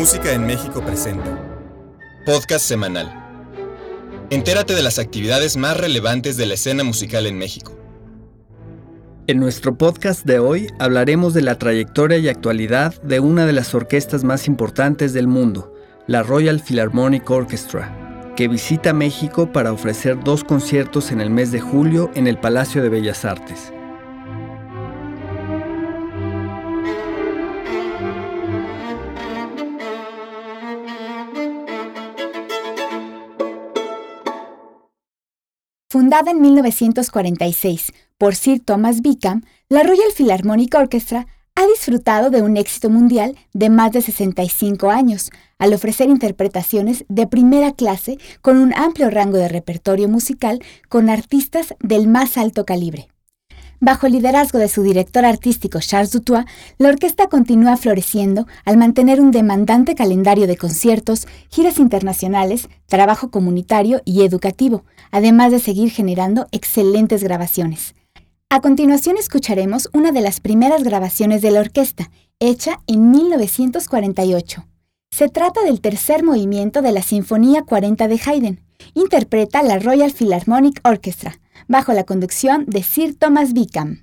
Música en México presenta. Podcast semanal. Entérate de las actividades más relevantes de la escena musical en México. En nuestro podcast de hoy hablaremos de la trayectoria y actualidad de una de las orquestas más importantes del mundo, la Royal Philharmonic Orchestra, que visita México para ofrecer dos conciertos en el mes de julio en el Palacio de Bellas Artes. Fundada en 1946 por Sir Thomas Beacom, la Royal Philharmonic Orchestra ha disfrutado de un éxito mundial de más de 65 años, al ofrecer interpretaciones de primera clase con un amplio rango de repertorio musical con artistas del más alto calibre. Bajo el liderazgo de su director artístico Charles Dutoit, la orquesta continúa floreciendo al mantener un demandante calendario de conciertos, giras internacionales, trabajo comunitario y educativo, además de seguir generando excelentes grabaciones. A continuación escucharemos una de las primeras grabaciones de la orquesta, hecha en 1948. Se trata del tercer movimiento de la Sinfonía 40 de Haydn. Interpreta la Royal Philharmonic Orchestra bajo la conducción de Sir Thomas Beacom.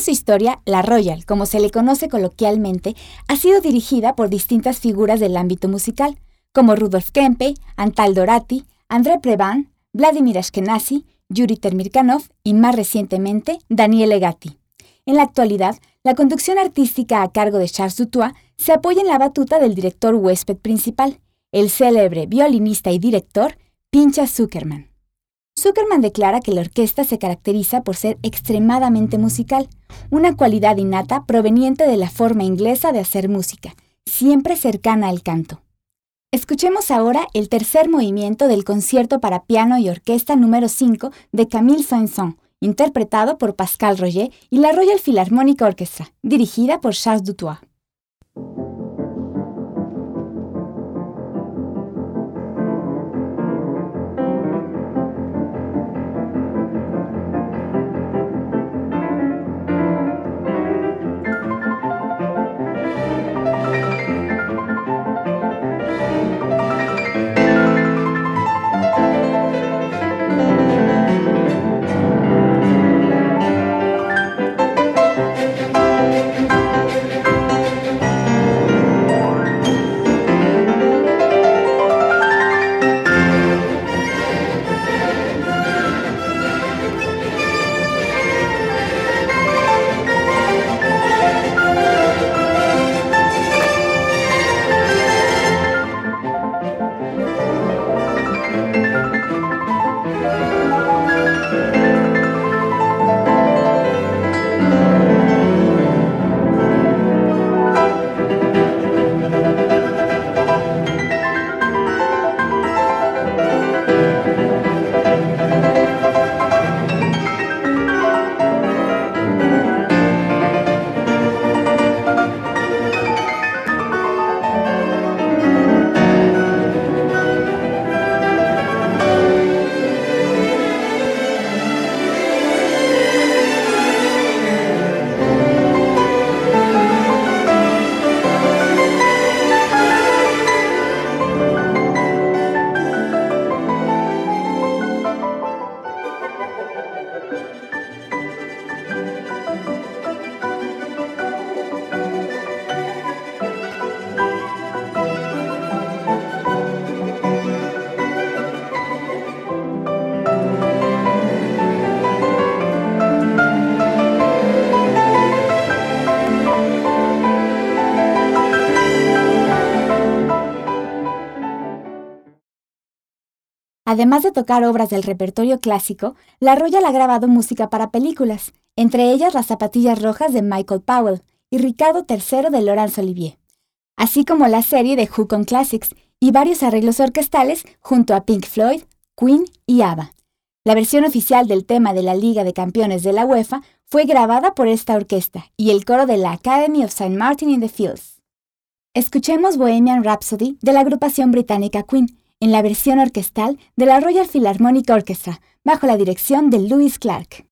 En su historia, la Royal, como se le conoce coloquialmente, ha sido dirigida por distintas figuras del ámbito musical, como Rudolf Kempe, Antal Dorati, André Previn, Vladimir Ashkenazi, Yuri Termirkanov y más recientemente Daniel Legati. En la actualidad, la conducción artística a cargo de Charles Dutoit se apoya en la batuta del director huésped principal, el célebre violinista y director Pincha Zuckerman. Zuckerman declara que la orquesta se caracteriza por ser extremadamente musical, una cualidad innata proveniente de la forma inglesa de hacer música, siempre cercana al canto. Escuchemos ahora el tercer movimiento del concierto para piano y orquesta número 5 de Camille Saint-Saëns, interpretado por Pascal Roger y la Royal Philharmonic Orchestra, dirigida por Charles Dutoit. Además de tocar obras del repertorio clásico, La Royal ha grabado música para películas, entre ellas Las zapatillas rojas de Michael Powell y Ricardo III de Laurence Olivier, así como la serie de Who on Classics y varios arreglos orquestales junto a Pink Floyd, Queen y ABBA. La versión oficial del tema de la Liga de Campeones de la UEFA fue grabada por esta orquesta y el coro de la Academy of St. Martin in the Fields. Escuchemos Bohemian Rhapsody de la agrupación británica Queen en la versión orquestal de la Royal Philharmonic Orchestra bajo la dirección de Louis Clark.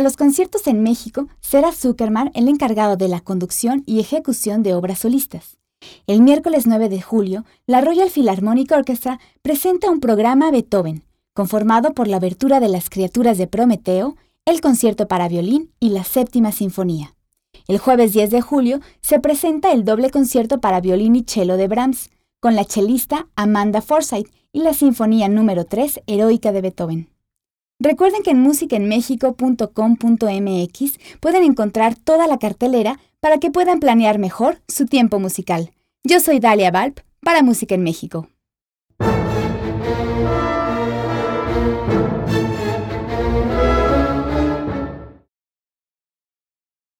Para los conciertos en México, será Zuckerman el encargado de la conducción y ejecución de obras solistas. El miércoles 9 de julio, la Royal Philharmonic Orchestra presenta un programa Beethoven, conformado por la abertura de las criaturas de Prometeo, el concierto para violín y la séptima sinfonía. El jueves 10 de julio se presenta el doble concierto para violín y cello de Brahms, con la chelista Amanda Forsyth y la sinfonía número 3 heroica de Beethoven. Recuerden que en musicaenmexico.com.mx pueden encontrar toda la cartelera para que puedan planear mejor su tiempo musical. Yo soy Dalia Valp para Música en México.